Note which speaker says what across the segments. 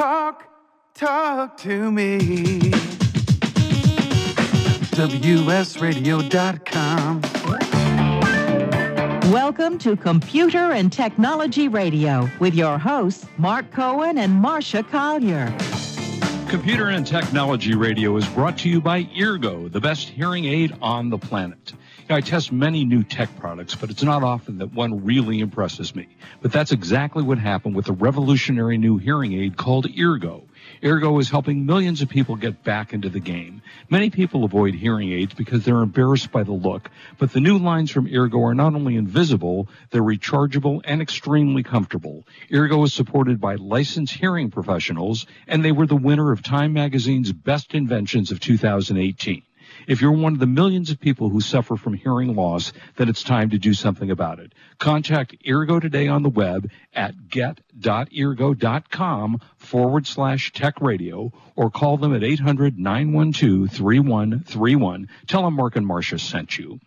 Speaker 1: Talk, talk to me. WSRadio.com.
Speaker 2: Welcome to Computer and Technology Radio with your hosts, Mark Cohen and Marcia Collier.
Speaker 3: Computer and Technology Radio is brought to you by Eargo, the best hearing aid on the planet. I test many new tech products, but it's not often that one really impresses me. But that's exactly what happened with the revolutionary new hearing aid called Eargo. Ergo is helping millions of people get back into the game. Many people avoid hearing aids because they're embarrassed by the look, but the new lines from Eargo are not only invisible, they're rechargeable and extremely comfortable. Eargo is supported by licensed hearing professionals, and they were the winner of Time Magazine's Best Inventions of 2018. If you're one of the millions of people who suffer from hearing loss, then it's time to do something about it. Contact Eargo today on the web at get.eargo.com forward slash tech radio or call them at 800 912 3131. Tell them Mark and Marcia sent you.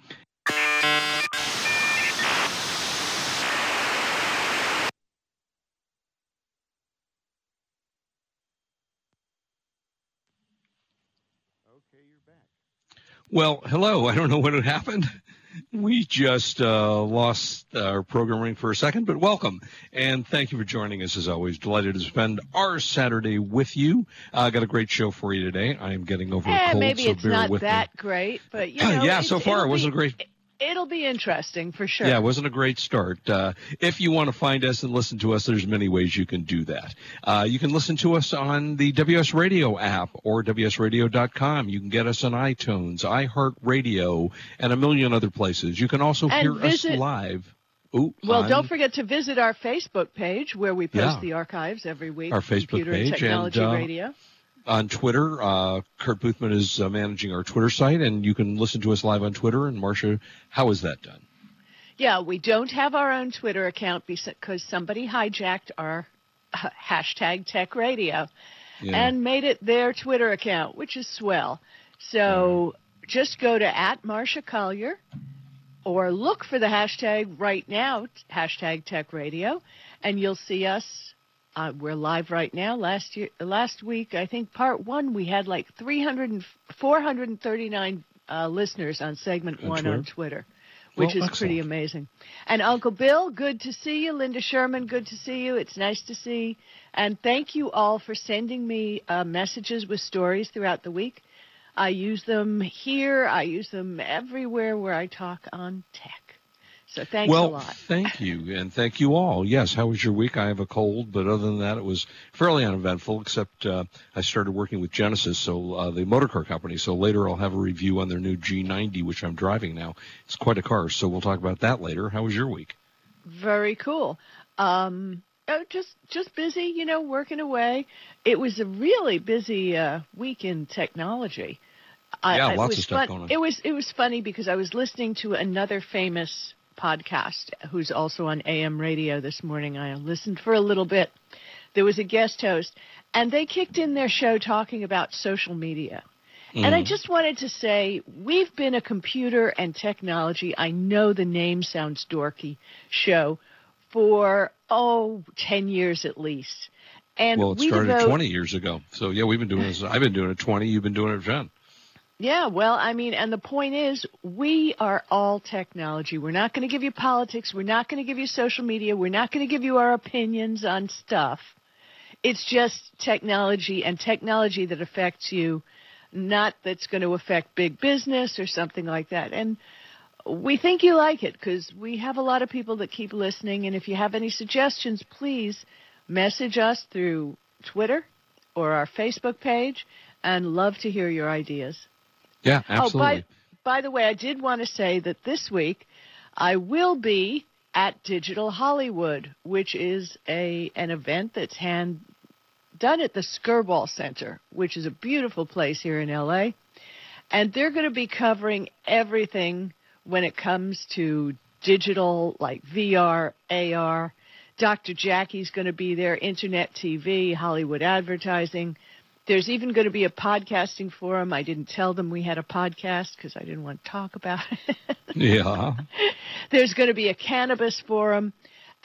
Speaker 3: Well, hello. I don't know what had happened. We just uh, lost our programming for a second, but welcome and thank you for joining us as always. Delighted to spend our Saturday with you. I uh, got a great show for you today. I am getting over
Speaker 4: eh,
Speaker 3: a cold,
Speaker 4: maybe
Speaker 3: so
Speaker 4: it's
Speaker 3: bear
Speaker 4: not
Speaker 3: with
Speaker 4: that
Speaker 3: me.
Speaker 4: great, but you know,
Speaker 3: yeah,
Speaker 4: it-
Speaker 3: so far
Speaker 4: it'll
Speaker 3: wasn't great.
Speaker 4: It'll be interesting for sure.
Speaker 3: Yeah, it wasn't a great start. Uh, if you want to find us and listen to us, there's many ways you can do that. Uh, you can listen to us on the WS Radio app or WSRadio.com. You can get us on iTunes, iHeartRadio, and a million other places. You can also
Speaker 4: And
Speaker 3: hear
Speaker 4: visit-
Speaker 3: us live. Ooh,
Speaker 4: Well,
Speaker 3: on
Speaker 4: don't forget to visit our Facebook page where we post
Speaker 3: Yeah.
Speaker 4: the archives every week.
Speaker 3: Our Facebook
Speaker 4: Computer
Speaker 3: page
Speaker 4: and
Speaker 3: and,
Speaker 4: Technology
Speaker 3: uh,
Speaker 4: Radio.
Speaker 3: On Twitter. Uh, Kurt Boothman is uh, managing our Twitter site, and you can listen to us live on Twitter. And Marcia, how is that done?
Speaker 4: Yeah, we don't have our own Twitter account because somebody hijacked our uh, hashtag Tech Radio
Speaker 3: Yeah.
Speaker 4: and made it their Twitter account, which is swell. So just go to at Marcia Collier or look for the hashtag right now, hashtag Tech Radio, and you'll see us. Uh, we're live right now. Last year, last week, I think part one, we had like 300 and 439 uh, listeners on segment
Speaker 3: On
Speaker 4: one on Twitter, which
Speaker 3: Well,
Speaker 4: is pretty amazing. And Uncle Bill, good to see you. Linda Sherman, good to see you. It's nice to see. And thank you all for sending me uh, messages with stories throughout the week. I use them here. I use them everywhere where I talk on tech. So thanks
Speaker 3: well,
Speaker 4: a lot.
Speaker 3: thank you, and thank you all. Yes, how was your week? I have a cold, but other than that, it was fairly uneventful. Except uh, I started working with Genesis, so uh, the motor car company. So later, I'll have a review on their new G90, which I'm driving now. It's quite a car, so we'll talk about that later. How was your week?
Speaker 4: Very cool. Um, oh, just just busy, you know, working away. It was a really busy uh, week in technology. I,
Speaker 3: Yeah,
Speaker 4: I-
Speaker 3: lots of stuff
Speaker 4: fun-
Speaker 3: going on.
Speaker 4: It was it was funny because I was listening to another famous podcast who's also on AM radio this morning. I listened for a little bit. There was a guest host, and they kicked in their show talking about social media. And I
Speaker 3: Mhm.
Speaker 4: just wanted to say, we've been a computer and technology, I know the name sounds dorky, show for, oh, 10 years at least. And
Speaker 3: well, it
Speaker 4: we
Speaker 3: started
Speaker 4: devote,
Speaker 3: 20 years ago. So yeah, we've been doing this. I've been doing it 20. You've been doing it 10.
Speaker 4: Yeah, well, I mean, and the point is, we are all technology. We're not going to give you politics. We're not going to give you social media. We're not going to give you our opinions on stuff. It's just technology and technology that affects you, not that's going to affect big business or something like that. And we think you like it because we have a lot of people that keep listening. And if you have any suggestions, please message us through Twitter or our Facebook page and love to hear your ideas.
Speaker 3: Yeah, absolutely.
Speaker 4: Oh, by, by the way, I did want to say that this week I will be at Digital Hollywood, which is a an event that's hand done at the Skirball Center, which is a beautiful place here in LA. And they're going to be covering everything when it comes to digital, like VR, AR. Dr. Jackie's going to be there, internet TV, Hollywood advertising. There's even going to be a podcasting forum. I didn't tell them we had a podcast because I didn't want to talk about it.
Speaker 3: yeah.
Speaker 4: There's going to be a cannabis forum,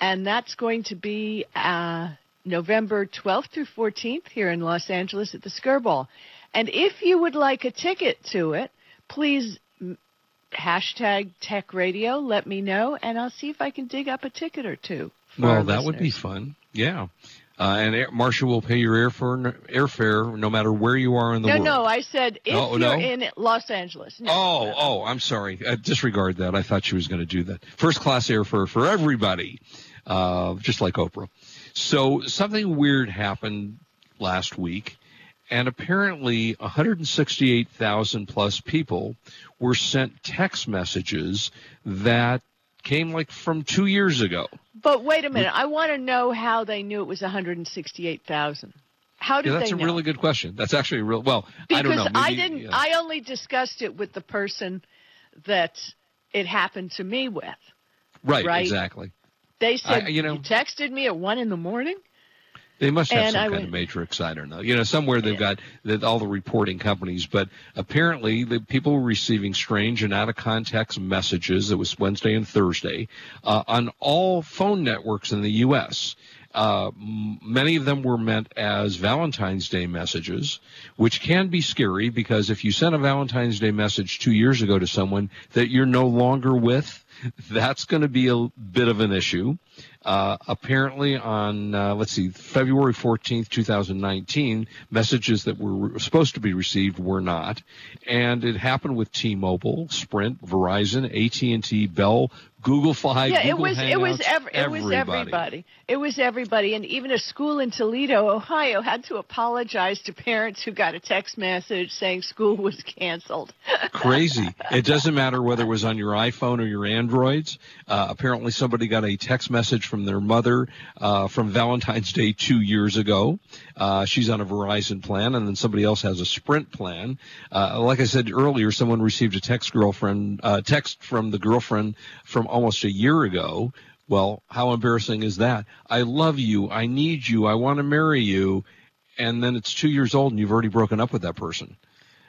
Speaker 4: and that's going to be uh, November 12th through 14th here in Los Angeles at the Skirball. And if you would like a ticket to it, please hashtag Tech Radio. Let me know, and I'll see if I can dig up a ticket or two. for
Speaker 3: Well, that would be fun. Yeah. Uh, and Air, Marcia will pay your airfare, airfare no matter where you are in the
Speaker 4: No,
Speaker 3: world.
Speaker 4: no, no, I said if
Speaker 3: No,
Speaker 4: you're
Speaker 3: no?
Speaker 4: in Los Angeles. No,
Speaker 3: Oh, oh, I'm sorry. Uh, disregard that. I thought she was going to do that. First class airfare for everybody, uh, just like Oprah. So something weird happened last week, and apparently 168,000 plus people were sent text messages that came like from two years ago.
Speaker 4: But wait a minute. I want to know how they knew it was 168,000. How did
Speaker 3: Yeah, that's
Speaker 4: they
Speaker 3: a
Speaker 4: know?
Speaker 3: really good question. That's actually a real. Well,
Speaker 4: because
Speaker 3: I don't know. Maybe,
Speaker 4: didn't.
Speaker 3: yeah.
Speaker 4: I only discussed it with the person that it happened to me with.
Speaker 3: right,
Speaker 4: right.
Speaker 3: exactly.
Speaker 4: They said
Speaker 3: I- you know-
Speaker 4: texted me at one in the morning.
Speaker 3: They must have
Speaker 4: And
Speaker 3: some
Speaker 4: I
Speaker 3: kind of matrix. I don't know. You know, somewhere they've got the, all the reporting companies, but apparently the people were receiving strange and out of context messages. It was Wednesday and Thursday uh, on all phone networks in the U.S. Uh, many of them were meant as Valentine's Day messages, which can be scary because if you sent a Valentine's Day message two years ago to someone that you're no longer with, that's going to be a bit of an issue. Uh, apparently, on uh, let's see, February 14th, 2019, messages that were supposed to be received were not, and it happened with T-Mobile, Sprint, Verizon, AT&T, Bell, Google Fi,
Speaker 4: yeah, it
Speaker 3: Google
Speaker 4: was it was
Speaker 3: Hangouts,
Speaker 4: ev- it was everybody. It was everybody, and even a school in Toledo, Ohio, had to apologize to parents who got a text message saying school was canceled.
Speaker 3: Crazy. It doesn't matter whether it was on your iPhone or your Androids. Uh, apparently, somebody got a text message from their mother uh, from Valentine's Day two years ago. Uh, she's on a Verizon plan, and then somebody else has a Sprint plan. Uh, like I said earlier, someone received a text girlfriend uh, text from the girlfriend from almost a year ago. Well, how embarrassing is that? I love you. I need you. I want to marry you. And then it's two years old, and you've already broken up with that person.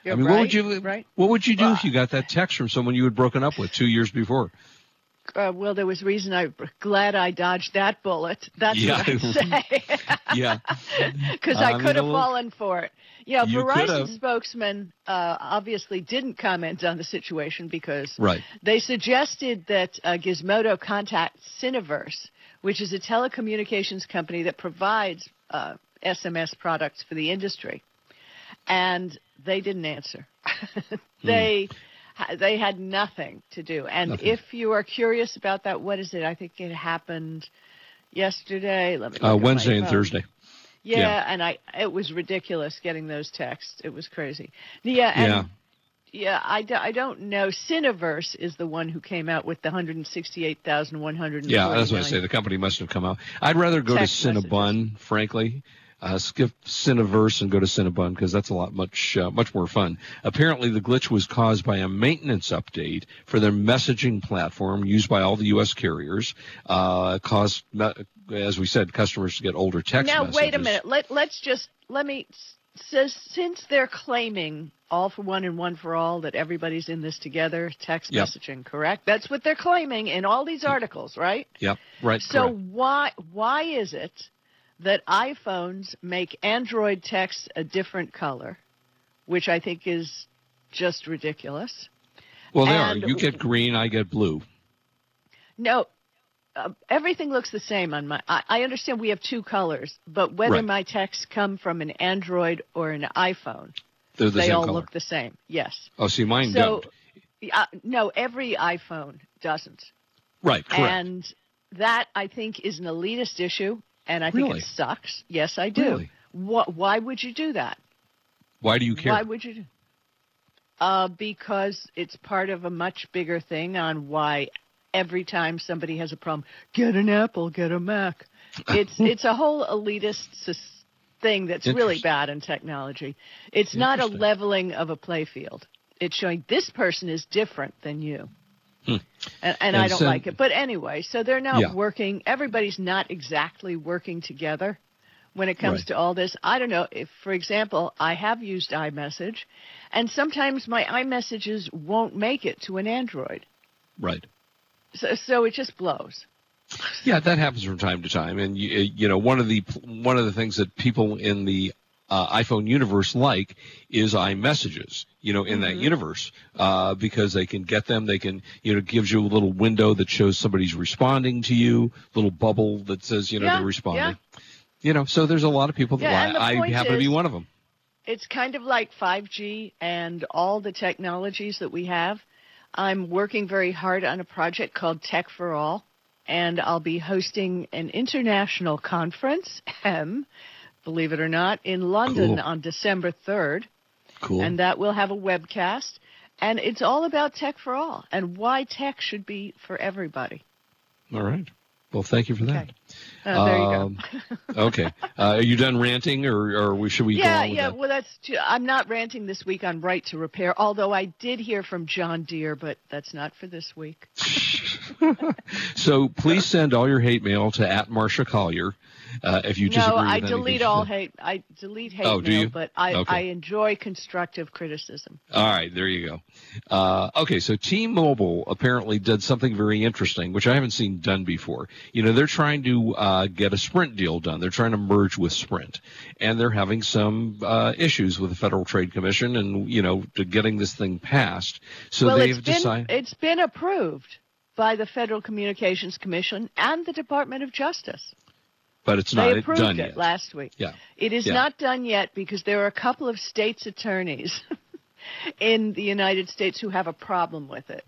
Speaker 4: You're
Speaker 3: I mean,
Speaker 4: right,
Speaker 3: what would you
Speaker 4: right?
Speaker 3: what would you do
Speaker 4: Well,
Speaker 3: if you got that text from someone you had broken up with two years before?
Speaker 4: Uh, well, there was reason I'm glad I dodged that bullet. That's
Speaker 3: Yeah.
Speaker 4: what I'd say.
Speaker 3: Yeah,
Speaker 4: because
Speaker 3: I
Speaker 4: I could have fallen for it. Yeah, Verizon spokesman uh, obviously didn't comment on the situation because
Speaker 3: right.
Speaker 4: they suggested that uh, Gizmodo contact Syniverse, which is a telecommunications company that provides uh, SMS products for the industry, and they didn't answer. they ha- they had nothing to do. And
Speaker 3: Nothing.
Speaker 4: if you are curious about that, what is it? I think it happened yesterday. Let me
Speaker 3: Uh, Wednesday and. Thursday.
Speaker 4: Yeah,
Speaker 3: Yeah.
Speaker 4: and I it was ridiculous getting those texts. It was crazy. Yeah, and
Speaker 3: Yeah.
Speaker 4: yeah, I, do, I don't know. Syniverse is the one who came out with the 168,100.
Speaker 3: Yeah, that's what I say. The company must have come out. I'd rather go to Cinnabon, frankly. Uh, skip Syniverse and go to Cinnabon because that's a lot much uh, much more fun. Apparently, the glitch was caused by a maintenance update for their messaging platform used by all the U.S. carriers. Uh, caused, as we said, customers to get older text
Speaker 4: Now
Speaker 3: messages.
Speaker 4: wait a minute. Let let's just let me. Says since they're claiming all for one and one for all that everybody's in this together, text
Speaker 3: Yep.
Speaker 4: messaging, correct? That's what they're claiming in all these articles, right?
Speaker 3: Yep, right.
Speaker 4: So
Speaker 3: correct.
Speaker 4: why why is it that iPhones make Android text a different color, which I think is just ridiculous?
Speaker 3: well, they are. You get green, I get blue.
Speaker 4: No, uh, everything looks the same on my. I, I understand we have two colors, but whether
Speaker 3: Right.
Speaker 4: my texts come from an Android or an iPhone,
Speaker 3: the
Speaker 4: they all
Speaker 3: color.
Speaker 4: look the same. Yes.
Speaker 3: oh, see, mine
Speaker 4: so,
Speaker 3: don't.
Speaker 4: uh, no, every iPhone doesn't.
Speaker 3: Right, correct.
Speaker 4: And that I think is an elitist issue, and I think
Speaker 3: Really?
Speaker 4: it sucks. Yes, I do.
Speaker 3: Really?
Speaker 4: Wha why would you do that?
Speaker 3: Why do you care?
Speaker 4: Why would you do? Uh, because it's part of a much bigger thing on why every time somebody has a problem, get an Apple, get a Mac. It's it's a whole elitist thing that's really bad in technology. It's not a leveling of a playfield. It's showing this person is different than you.
Speaker 3: Hmm.
Speaker 4: And, and
Speaker 3: And
Speaker 4: I don't
Speaker 3: so-
Speaker 4: like it. But anyway, so they're not
Speaker 3: Yeah.
Speaker 4: working. Everybody's not exactly working together when it comes
Speaker 3: Right.
Speaker 4: to all this. I don't know if, for example, I have used iMessage, and sometimes my iMessages won't make it to an Android.
Speaker 3: right.
Speaker 4: So, so it just blows.
Speaker 3: Yeah, that happens from time to time, and you, you know one of the one of the things that people in the uh, iPhone universe like is iMessages. You know, in mm-hmm. that universe, uh, because they can get them, they can you know gives you a little window that shows somebody's responding to you, little bubble that says you know
Speaker 4: yeah,
Speaker 3: they're responding.
Speaker 4: Yeah.
Speaker 3: You know, so there's a lot of people that
Speaker 4: yeah,
Speaker 3: I happen
Speaker 4: is,
Speaker 3: to be one of them.
Speaker 4: It's kind of like 5G and all the technologies that we have. I'm working very hard on a project called Tech for All, and I'll be hosting an international conference, believe it or not, in London
Speaker 3: cool.
Speaker 4: on December 3rd.
Speaker 3: Cool.
Speaker 4: And that will have a webcast. And it's all about tech for all and why tech should be for everybody.
Speaker 3: All right. Well, thank you for that.
Speaker 4: Okay. Uh, there
Speaker 3: um,
Speaker 4: you
Speaker 3: go. okay. Uh, are you done ranting, or, or should we?
Speaker 4: Yeah,
Speaker 3: go
Speaker 4: yeah.
Speaker 3: that?
Speaker 4: Well, that's. Too, I'm not ranting this week on right to repair. Although I did hear from John Deere, but that's not for this week.
Speaker 3: so please send all your hate mail to at Marcia Collier. Uh, if you disagree
Speaker 4: no, I delete all hate. I delete hate
Speaker 3: oh,
Speaker 4: mail, but I,
Speaker 3: okay.
Speaker 4: I enjoy constructive criticism.
Speaker 3: All right, there you go. Uh, okay, so T-Mobile apparently did something very interesting, which I haven't seen done before. You know, they're trying to uh, get a Sprint deal done. They're trying to merge with Sprint, and they're having some uh, issues with the Federal Trade Commission, and you know, to getting this thing passed. So
Speaker 4: well,
Speaker 3: they've
Speaker 4: it's been,
Speaker 3: decided
Speaker 4: it's been approved by the Federal Communications Commission and the Department of Justice.
Speaker 3: But it's
Speaker 4: they
Speaker 3: not
Speaker 4: approved
Speaker 3: done
Speaker 4: it
Speaker 3: yet.
Speaker 4: last week.
Speaker 3: Yeah.
Speaker 4: It is
Speaker 3: Yeah.
Speaker 4: not done yet because there are a couple of states' attorneys in the United States who have a problem with it.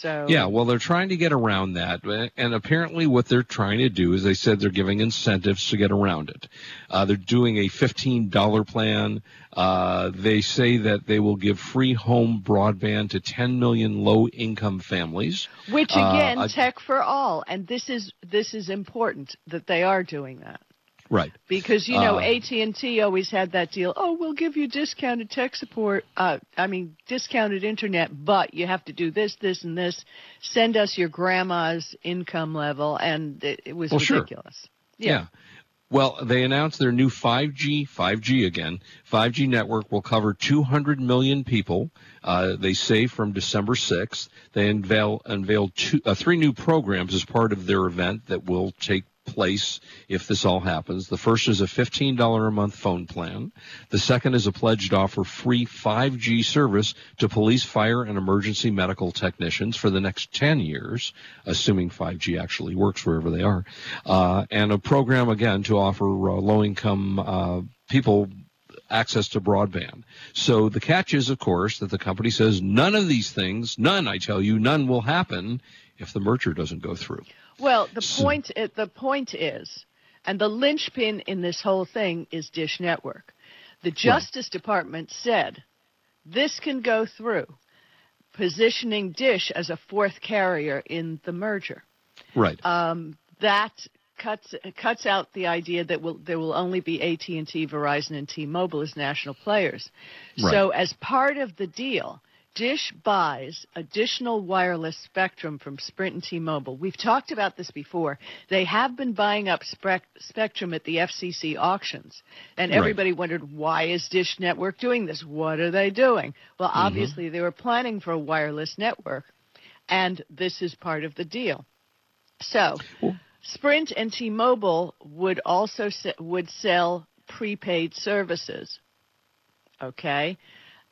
Speaker 4: So
Speaker 3: Yeah, well, they're trying to get around that, and apparently, what they're trying to do is they said they're giving incentives to get around it. Uh, they're doing a fifteen dollar plan. Uh, they say that they will give free home broadband to ten million low income families.
Speaker 4: which
Speaker 3: Uh,
Speaker 4: again,
Speaker 3: I-
Speaker 4: tech for all, and this is this is important that they are doing that.
Speaker 3: Right.
Speaker 4: Because you know
Speaker 3: Uh,
Speaker 4: AT&T always had that deal. Oh, we'll give you discounted tech support. Uh, I mean discounted internet, but you have to do this, this, and this. Send us your grandma's income level, and it, it was
Speaker 3: Well, sure.
Speaker 4: ridiculous.
Speaker 3: Yeah. Well, they announced their new 5G, 5G again. 5G network will cover 200 million people. Uh, they say from December 6th. They unveil unveiled two, uh, three new programs as part of their event that will take place if this all happens. The first is a $15 a month phone plan. The second is a pledge to offer free 5G service to police, fire, and emergency medical technicians for the next 10 years, assuming 5G actually works wherever they are. Uh, and a program again to offer uh, low income uh, people access to broadband. So the catch is, of course, that the company says none of these things, none, I tell you, none will happen if the merger doesn't go through.
Speaker 4: Well, the
Speaker 3: So-
Speaker 4: point the point is, and the linchpin in this whole thing is Dish Network. The Justice Department said this can go through, positioning Dish as a fourth carrier in the merger.
Speaker 3: Right.
Speaker 4: Um, that cuts cuts out the idea that will, there will only be AT and T, Verizon, and T-Mobile as national players. Right. So, as part of the deal, Dish buys additional wireless spectrum from Sprint and T-Mobile. We've talked about this before. They have been buying up spec- spectrum at the FCC auctions, and
Speaker 3: Right.
Speaker 4: everybody wondered why is Dish Network doing this? What are they doing? Well, mm-hmm. obviously they were planning for a wireless network, and this is part of the deal. So, Sprint and T-Mobile would also se- would sell prepaid services. Okay?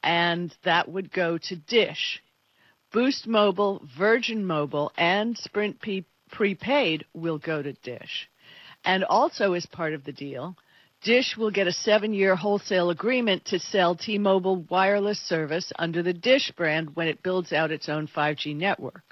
Speaker 4: And that would go to Dish. Boost Mobile, Virgin Mobile, and Sprint P- prepaid will go to Dish. And also as part of the deal, Dish will get a 7-year wholesale agreement to sell T-Mobile wireless service under the Dish brand when it builds out its own 5G network.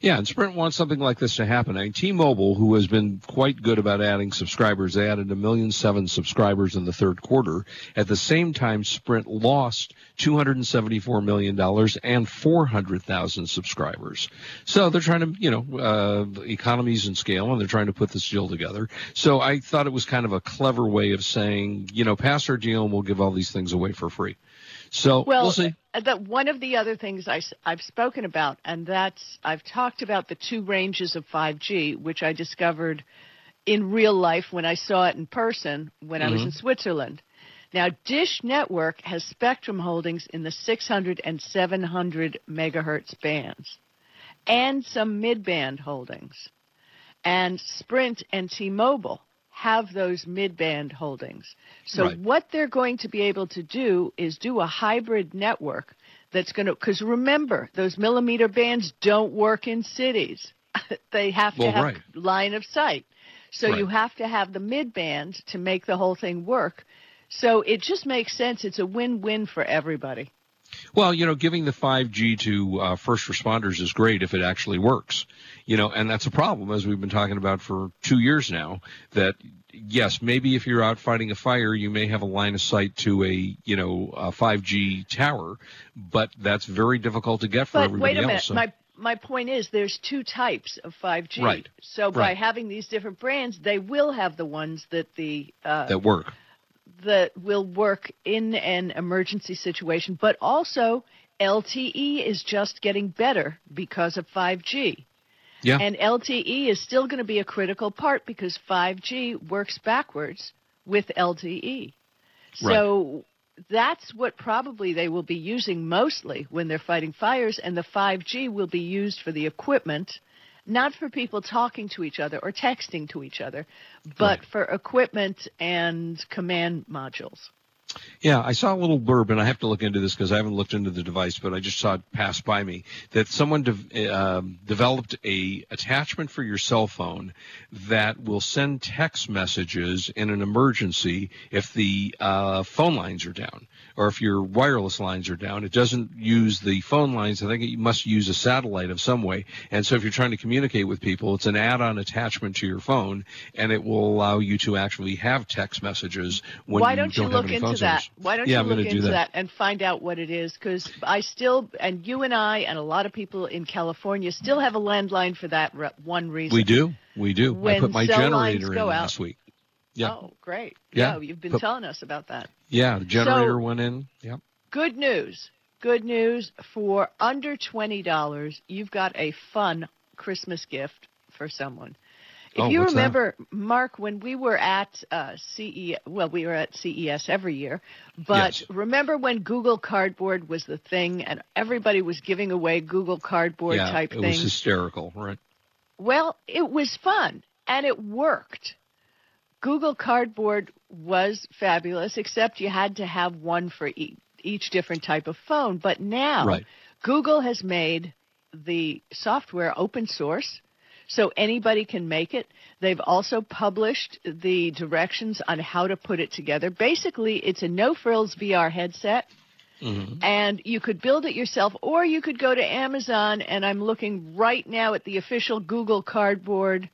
Speaker 3: Yeah, and Sprint wants something like this to happen. I mean, T-Mobile, who has been quite good about adding subscribers, they added a million seven subscribers in the third quarter. At the same time, Sprint lost two hundred and seventy-four million dollars and four hundred thousand subscribers. So they're trying to, you know, uh, economies and scale, and they're trying to put this deal together. So I thought it was kind of a clever way of saying, you know, pass our deal, and we'll give all these things away for free. So
Speaker 4: Well,
Speaker 3: we'll see.
Speaker 4: uh, the, one of the other things I, have spoken about, and that's I've talked about the two ranges of 5G, which I discovered in real life when I saw it in person when I was in Switzerland. Now, Dish Network has spectrum holdings in the 600 and 700 megahertz bands, and some mid-band holdings. And Sprint and T-Mobile have those mid-band holdings. So
Speaker 3: Right.
Speaker 4: what they're going to be able to do is do a hybrid network that's going to because remember those millimeter bands don't work in cities. they have to
Speaker 3: Well,
Speaker 4: have
Speaker 3: right.
Speaker 4: line of sight. So you have to have the mid band to make the whole thing work. So it just makes sense. It's a win-win for everybody.
Speaker 3: Well, you know, giving the 5G to uh, first responders is great if it actually works. You know, and that's a problem as we've been talking about for two years now. That yes, maybe if you're out fighting a fire, you may have a line of sight to a you know a 5G tower, but that's very difficult to get for
Speaker 4: But
Speaker 3: everybody
Speaker 4: wait a minute.
Speaker 3: else. so-
Speaker 4: My my point is there's two types of 5G.
Speaker 3: Right.
Speaker 4: So by
Speaker 3: Right.
Speaker 4: having these different brands, they will have the ones that the uh,
Speaker 3: that work.
Speaker 4: That will work in an emergency situation, but also LTE is just getting better because of 5G.
Speaker 3: Yeah.
Speaker 4: And LTE is still going to be a critical part because 5G works backwards with LTE. So that's what probably they will be using mostly when they're fighting fires, and the 5G will be used for the equipment, not for people talking to each other or texting to each other, but
Speaker 3: Right.
Speaker 4: for equipment and command modules.
Speaker 3: Yeah, I saw a little blurb, and I have to look into this because I haven't looked into the device, but I just saw it pass by me that someone de- um, developed a attachment for your cell phone that will send text messages in an emergency if the uh, phone lines are down or if your wireless lines are down. It doesn't use the phone lines. I think it must use a satellite of some way. And so if you're trying to communicate with people, it's an add-on attachment to your phone, and it will allow you to actually have text messages when
Speaker 4: Why
Speaker 3: you
Speaker 4: don't you look into that?
Speaker 3: service.
Speaker 4: Why don't
Speaker 3: Yeah,
Speaker 4: you
Speaker 3: I'm
Speaker 4: look into
Speaker 3: that.
Speaker 4: that. and find out what it is? Because I still, and you and I, and a lot of people in California still have a landline for that one reason.
Speaker 3: We do. We do. I put my generator in
Speaker 4: go out-
Speaker 3: last week. Yeah.
Speaker 4: Oh, great.
Speaker 3: Yeah.
Speaker 4: Yeah, you've been
Speaker 3: Put-
Speaker 4: telling us about that.
Speaker 3: Yeah, the generator
Speaker 4: So-
Speaker 3: went in. Yeah.
Speaker 4: Good news. Good news. For under $20, you've got a fun Christmas gift for someone. If
Speaker 3: Oh,
Speaker 4: you
Speaker 3: what's that?
Speaker 4: remember, Mark, when we were at uh, CE, well, we were at CES every year, but
Speaker 3: Yes.
Speaker 4: remember when Google Cardboard was the thing and everybody was giving away Google Cardboard
Speaker 3: yeah,
Speaker 4: type
Speaker 3: it
Speaker 4: things?
Speaker 3: It was hysterical, right?
Speaker 4: Well, it was fun and it worked. Google Cardboard was fabulous, except you had to have one for e- each different type of phone. But now,
Speaker 3: Right.
Speaker 4: Google has made the software open source, so anybody can make it. They've also published the directions on how to put it together. Basically, it's a no frills VR headset.
Speaker 3: Mhm.
Speaker 4: And you could build it yourself, or you could go to Amazon. And I'm looking right now at the official Google Cardboard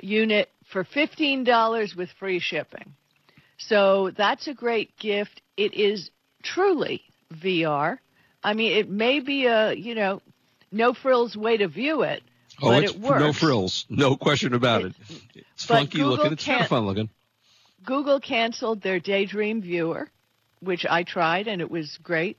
Speaker 4: unit for $15 with free shipping. So that's a great gift. It is truly VR. I mean, it may be a, you know, no frills way to view it,
Speaker 3: Oh,
Speaker 4: but it works.
Speaker 3: no frills, no question about it. It's funky
Speaker 4: Google
Speaker 3: looking. It's kind of fun looking.
Speaker 4: Google canceled their Daydream Viewer, which I tried and it was great.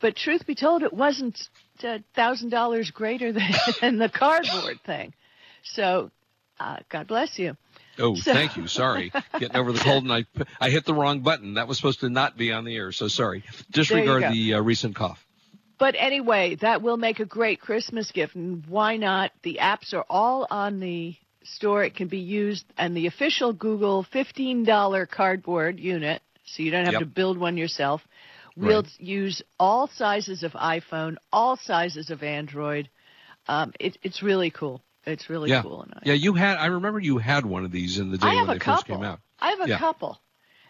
Speaker 4: But truth be told, it wasn't a thousand dollars greater than, than the cardboard thing. So, uh, God bless you.
Speaker 3: Oh,
Speaker 4: So-
Speaker 3: thank you. Sorry, getting over the cold, and I I hit the wrong button. That was supposed to not be on the air. So sorry. Disregard the uh, recent cough.
Speaker 4: But anyway, that will make a great Christmas gift. And why not? The apps are all on the store. It can be used, and the official Google $15 cardboard unit, so you don't have
Speaker 3: Yep.
Speaker 4: to build one yourself, will
Speaker 3: Right.
Speaker 4: use all sizes of iPhone, all sizes of Android. Um, it, it's really cool. It's really
Speaker 3: Yeah.
Speaker 4: cool. And I,
Speaker 3: Yeah, you had. I remember you had one of these in the day when they first came out.
Speaker 4: I have a
Speaker 3: Yeah.
Speaker 4: couple,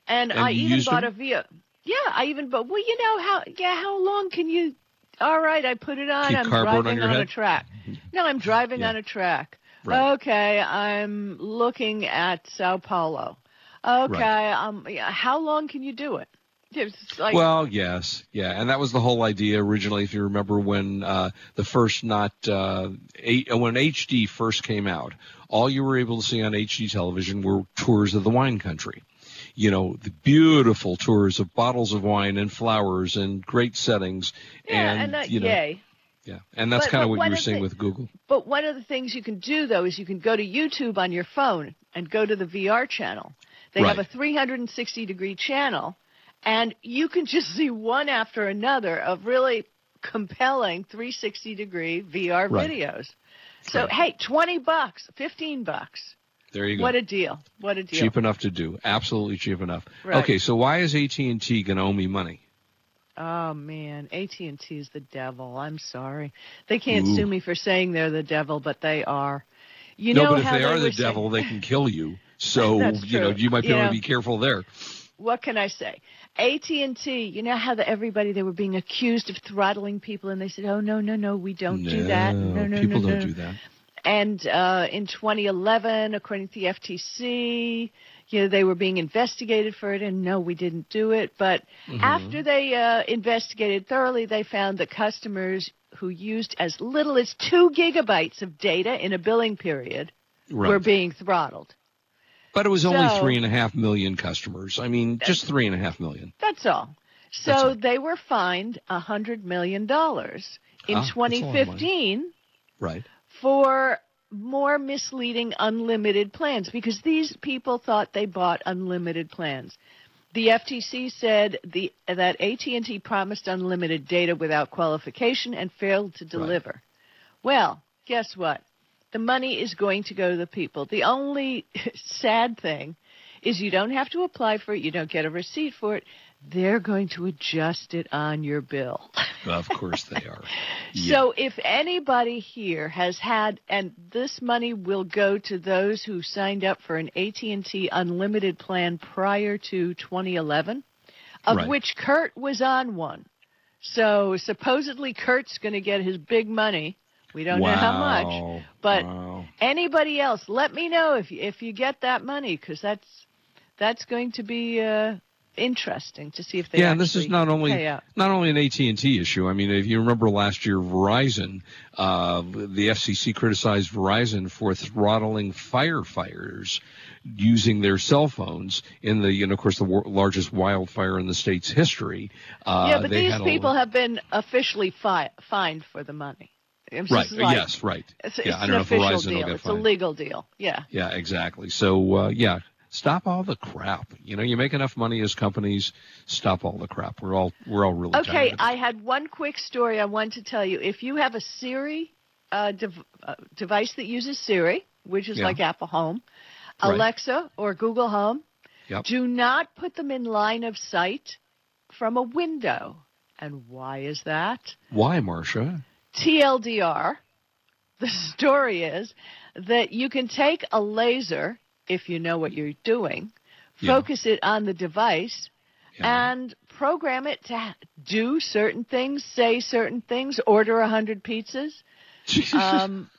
Speaker 4: and,
Speaker 3: And
Speaker 4: I even bought
Speaker 3: them?
Speaker 4: a Via. Yeah, I even bought. Well, you know how? Yeah, how long can you? All right, I put it on.
Speaker 3: Keep
Speaker 4: I'm
Speaker 3: on
Speaker 4: driving
Speaker 3: your
Speaker 4: on, a track. No, I'm driving
Speaker 3: Yeah.
Speaker 4: on a track.
Speaker 3: Right.
Speaker 4: Okay, I'm looking at Sao Paulo. Okay, um, yeah, how long can you do it? Like,
Speaker 3: well, yes, yeah, and that was the whole idea originally. If you remember when uh, the first not uh, eight, uh, when HD first came out, all you were able to see on HD television were tours of the wine country. You know, the beautiful tours of bottles of wine and flowers and great settings.
Speaker 4: yeah,
Speaker 3: and,
Speaker 4: and that,
Speaker 3: you know,
Speaker 4: yay.
Speaker 3: yeah, and that's kind of what you were
Speaker 4: of
Speaker 3: saying
Speaker 4: the-
Speaker 3: with Google.
Speaker 4: But one of the things you can do though is you can go to YouTube on your phone and go to the VR channel. They have a 360 degree channel, and you can just see one after another of really compelling 360 degree VR
Speaker 3: Right.
Speaker 4: videos. So
Speaker 3: Right.
Speaker 4: hey, twenty bucks, fifteen bucks.
Speaker 3: There you go.
Speaker 4: What a deal! What a deal!
Speaker 3: cheap enough to do. Absolutely cheap enough.
Speaker 4: Right.
Speaker 3: Okay, so why is AT&T going to owe me money?
Speaker 4: Oh man, AT and T is the devil. I'm sorry, they can't
Speaker 3: Ooh.
Speaker 4: sue me for saying they're the devil, but they are. You
Speaker 3: no,
Speaker 4: know
Speaker 3: but if
Speaker 4: how
Speaker 3: they are the
Speaker 4: saying-
Speaker 3: devil, they can kill you. So, you know, you might be want to be careful there.
Speaker 4: what can I say? AT and T. You know how the, everybody they were being accused of throttling people, and they said, "Oh no, no, no, we don't do that. No, no,
Speaker 3: people
Speaker 4: no,
Speaker 3: don't
Speaker 4: no."
Speaker 3: do that.
Speaker 4: And uh, in 2011, according to the FTC, you know, they were being investigated for it, and no, we didn't do it. But
Speaker 3: Mm-hmm.
Speaker 4: after they uh, investigated thoroughly, they found that customers who used as little as two gigabytes of data in a billing period
Speaker 3: Right.
Speaker 4: were being throttled.
Speaker 3: But it was only
Speaker 4: so-
Speaker 3: three and a half million customers. I mean, just three and a half million.
Speaker 4: That's all. So
Speaker 3: That's all.
Speaker 4: they were fined a hundred million dollars in
Speaker 3: that's a lot of money.
Speaker 4: 2015
Speaker 3: Right.
Speaker 4: for more misleading unlimited plans because these people thought they bought unlimited plans. The FTC said the, that AT&T promised unlimited data without qualification and failed to deliver. Well, guess what? The money is going to go to the people. The only sad thing is you don't have to apply for it, you don't get a receipt for it. They're going to adjust it on your bill.
Speaker 3: Of course they are. Yeah.
Speaker 4: So if anybody here has had, and this money will go to those who signed up for an AT&T unlimited plan prior to 2011, of
Speaker 3: Right.
Speaker 4: which Kurt was on one. So supposedly Kurt's going to get his big money. We don't know how much, but
Speaker 3: Wow.
Speaker 4: anybody else, let me know if if you get that money because that's that's going to be uh, interesting to see if they.
Speaker 3: yeah, and this is not only not only an AT and T issue. I mean, if you remember last year, Verizon, uh, the FCC criticized Verizon for throttling firefighters using their cell phones in the, you know, of course, the wor- largest wildfire in the state's history. Uh,
Speaker 4: yeah, but these
Speaker 3: had a-
Speaker 4: people have been officially fi- fined for the money. It's
Speaker 3: right.
Speaker 4: like-
Speaker 3: yes, right.
Speaker 4: It's,
Speaker 3: yeah,
Speaker 4: it's
Speaker 3: I
Speaker 4: an
Speaker 3: don't know if Verizon will
Speaker 4: deal.
Speaker 3: get
Speaker 4: It's a legal deal. Yeah.
Speaker 3: Yeah, exactly. So uh, yeah, stop all the crap. You know, you make enough money as companies, stop all the crap. We're all we're all really
Speaker 4: Okay. I had one quick story I wanted to tell you. If you have a Siri uh, dev- uh, device that uses Siri, which is
Speaker 3: Yeah.
Speaker 4: like Apple Home,
Speaker 3: Right.
Speaker 4: Alexa or Google Home,
Speaker 3: Yep.
Speaker 4: do not put them in line of sight from a window. And why is that?
Speaker 3: Why, Marcia?
Speaker 4: TLDR, the story is that you can take a laser, if you know what you're doing,
Speaker 3: Yeah.
Speaker 4: focus it on the device,
Speaker 3: Yeah.
Speaker 4: and program it to do certain things, say certain things, order a hundred pizzas. Um,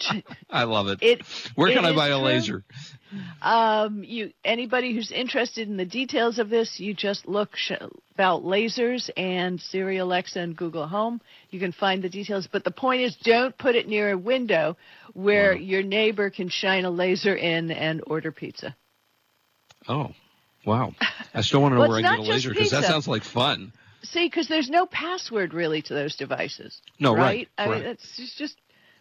Speaker 3: I love it.
Speaker 4: it
Speaker 3: Where
Speaker 4: it
Speaker 3: can I buy a laser?
Speaker 4: Um, you anybody who's interested in the details of this, you just look sh- about lasers and Siri, Alexa, and Google Home. You can find the details. But the point is, don't put it near a window where
Speaker 3: Wow.
Speaker 4: your neighbor can shine a laser in and order pizza.
Speaker 3: Oh, wow. I still want to know
Speaker 4: Well,
Speaker 3: where I get a laser because that sounds like fun.
Speaker 4: See, because there's no password really to those devices.
Speaker 3: No, right,
Speaker 4: right. I
Speaker 3: right.
Speaker 4: mean, it's just, just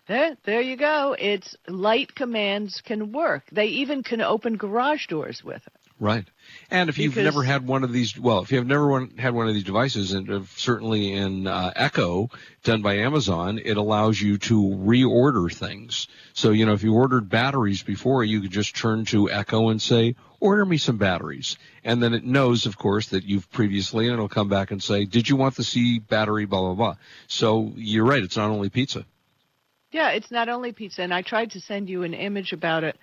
Speaker 4: there. There you go. It's light commands can work. They even can open garage doors with it.
Speaker 3: Right. And if you've never had one of these, well, if you've never one, had one of these devices, and uh, certainly in uh, Echo, done by Amazon, it allows you to reorder things. So, you know, if you ordered batteries before, you could just turn to Echo and say, order me some batteries. And then it knows, of course, that you've previously, and it'll come back and say, did you want the C battery, blah, blah, blah. So you're right. It's not only pizza.
Speaker 4: Yeah, it's not only pizza, and I tried to send you an image about it,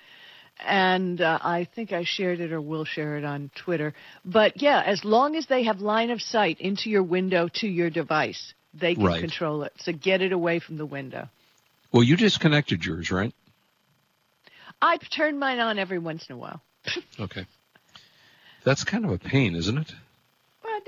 Speaker 4: and uh, I think I shared it or will share it on Twitter. But yeah, as long as they have line of sight into your window to your device, they can
Speaker 3: Right.
Speaker 4: control it. So get it away from the window.
Speaker 3: Well, you disconnected yours, right?
Speaker 4: I turn mine on every once in a while.
Speaker 3: Okay. That's kind of a pain, isn't it?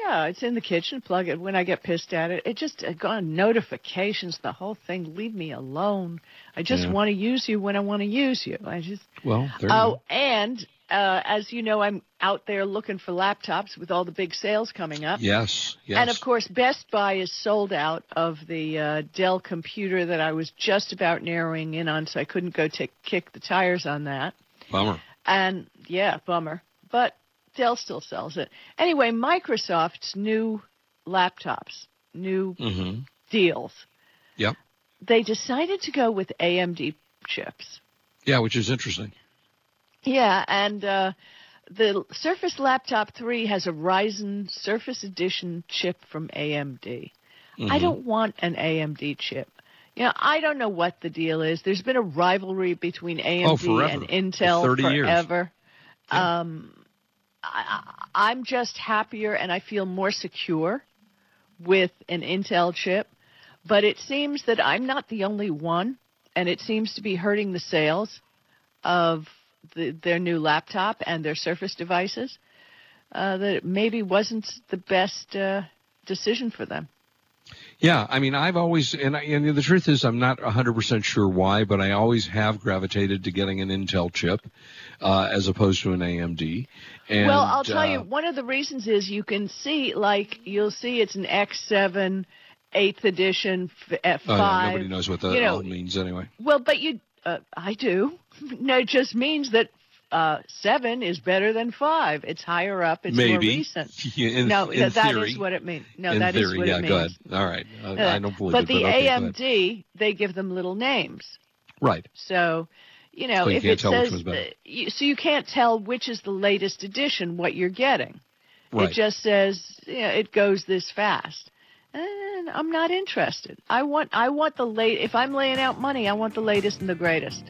Speaker 4: No, it's in the kitchen. Plug it when I get pissed at it. It just uh, gone notifications, the whole thing. Leave me alone. I just
Speaker 3: Yeah.
Speaker 4: want to use you when I want to use you. I just
Speaker 3: Well, there you
Speaker 4: Oh, and uh, as you know, I'm out there looking for laptops with all the big sales coming up.
Speaker 3: Yes, yes.
Speaker 4: And of course, Best Buy is sold out of the uh, Dell computer that I was just about narrowing in on, so I couldn't go take kick the tires on that.
Speaker 3: Bummer.
Speaker 4: And yeah, bummer. But Dell still sells it. Anyway, Microsoft's new laptops, new
Speaker 3: Mm-hmm.
Speaker 4: deals.
Speaker 3: Yep.
Speaker 4: they decided to go with AMD chips.
Speaker 3: Yeah, which is interesting.
Speaker 4: Yeah, and uh, the Surface Laptop 3 has a Ryzen Surface Edition chip from AMD.
Speaker 3: Mm-hmm.
Speaker 4: I don't want an AMD chip. You know, I don't know what the deal is. There's been a rivalry between AMD
Speaker 3: Oh,
Speaker 4: and Intel
Speaker 3: For 30 years.
Speaker 4: forever.
Speaker 3: Yeah.
Speaker 4: Um, I, I'm just happier and I feel more secure with an Intel chip. But it seems that I'm not the only one, and it seems to be hurting the sales of the, their new laptop and their Surface devices. Uh, that it maybe wasn't the best uh, decision for them.
Speaker 3: Yeah, I mean, I've always, and, I, and the truth is, I'm not 100% sure why, but I always have gravitated to getting an Intel chip uh, as opposed to an AMD. And,
Speaker 4: well, I'll tell
Speaker 3: uh,
Speaker 4: you, one of the reasons is you can see, like, you'll see it's an X7 8th edition f- F5.
Speaker 3: Oh, yeah, nobody knows what that
Speaker 4: you know,
Speaker 3: all means anyway.
Speaker 4: Well, but you, uh, I do. No, it just means that uh, seven is better than five. It's higher up. It's more recent.
Speaker 3: In,
Speaker 4: no,
Speaker 3: in
Speaker 4: that
Speaker 3: theory,
Speaker 4: is what it means. No,
Speaker 3: in
Speaker 4: that is
Speaker 3: theory,
Speaker 4: what
Speaker 3: yeah,
Speaker 4: it means.
Speaker 3: go ahead. All right. I,
Speaker 4: Uh,
Speaker 3: I don't believe
Speaker 4: but
Speaker 3: it,
Speaker 4: the
Speaker 3: okay.
Speaker 4: AMD, they give them little names.
Speaker 3: Right.
Speaker 4: So, you know,
Speaker 3: So you
Speaker 4: if it says, so you can't tell which is the latest edition, what you're getting.
Speaker 3: Right.
Speaker 4: It just says, you know, it goes this fast. And I'm not interested. I want, I want the late. If I'm laying out money, I want the latest and the greatest.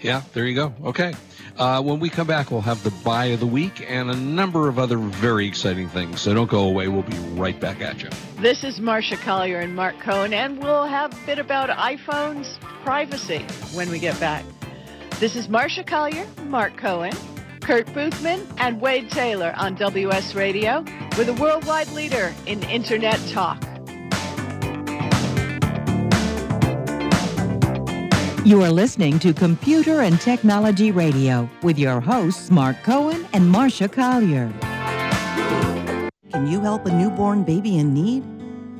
Speaker 3: Yeah, there you go. Okay. Uh, when we come back, we'll have the buy of the week and a number of other very exciting things. So don't go away. We'll be right back at you.
Speaker 4: This is Marcia Collier and Mark Cohen, and we'll have a bit about iPhone's privacy when we get back. This is Marcia Collier, Mark Cohen, Kurt Boothman, and Wade Taylor on WS Radio. We're the worldwide leader in Internet talk.
Speaker 2: You are listening to Computer and Technology Radio with your hosts, Mark Cohen and Marcia Collier.
Speaker 5: Can you help a newborn baby in need?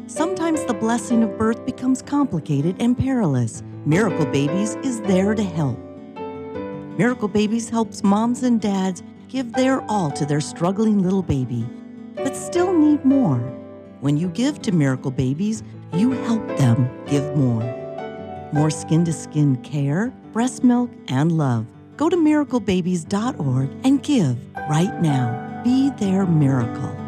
Speaker 5: Sometimes the blessing of birth becomes complicated and perilous. Miracle Babies is there to help. Miracle Babies helps moms and dads give their all to their struggling little baby, but still need more. When you give to Miracle Babies, you help them give more. More skin to skin care, breast milk, and love. Go to miraclebabies.org and give right now. Be their miracle.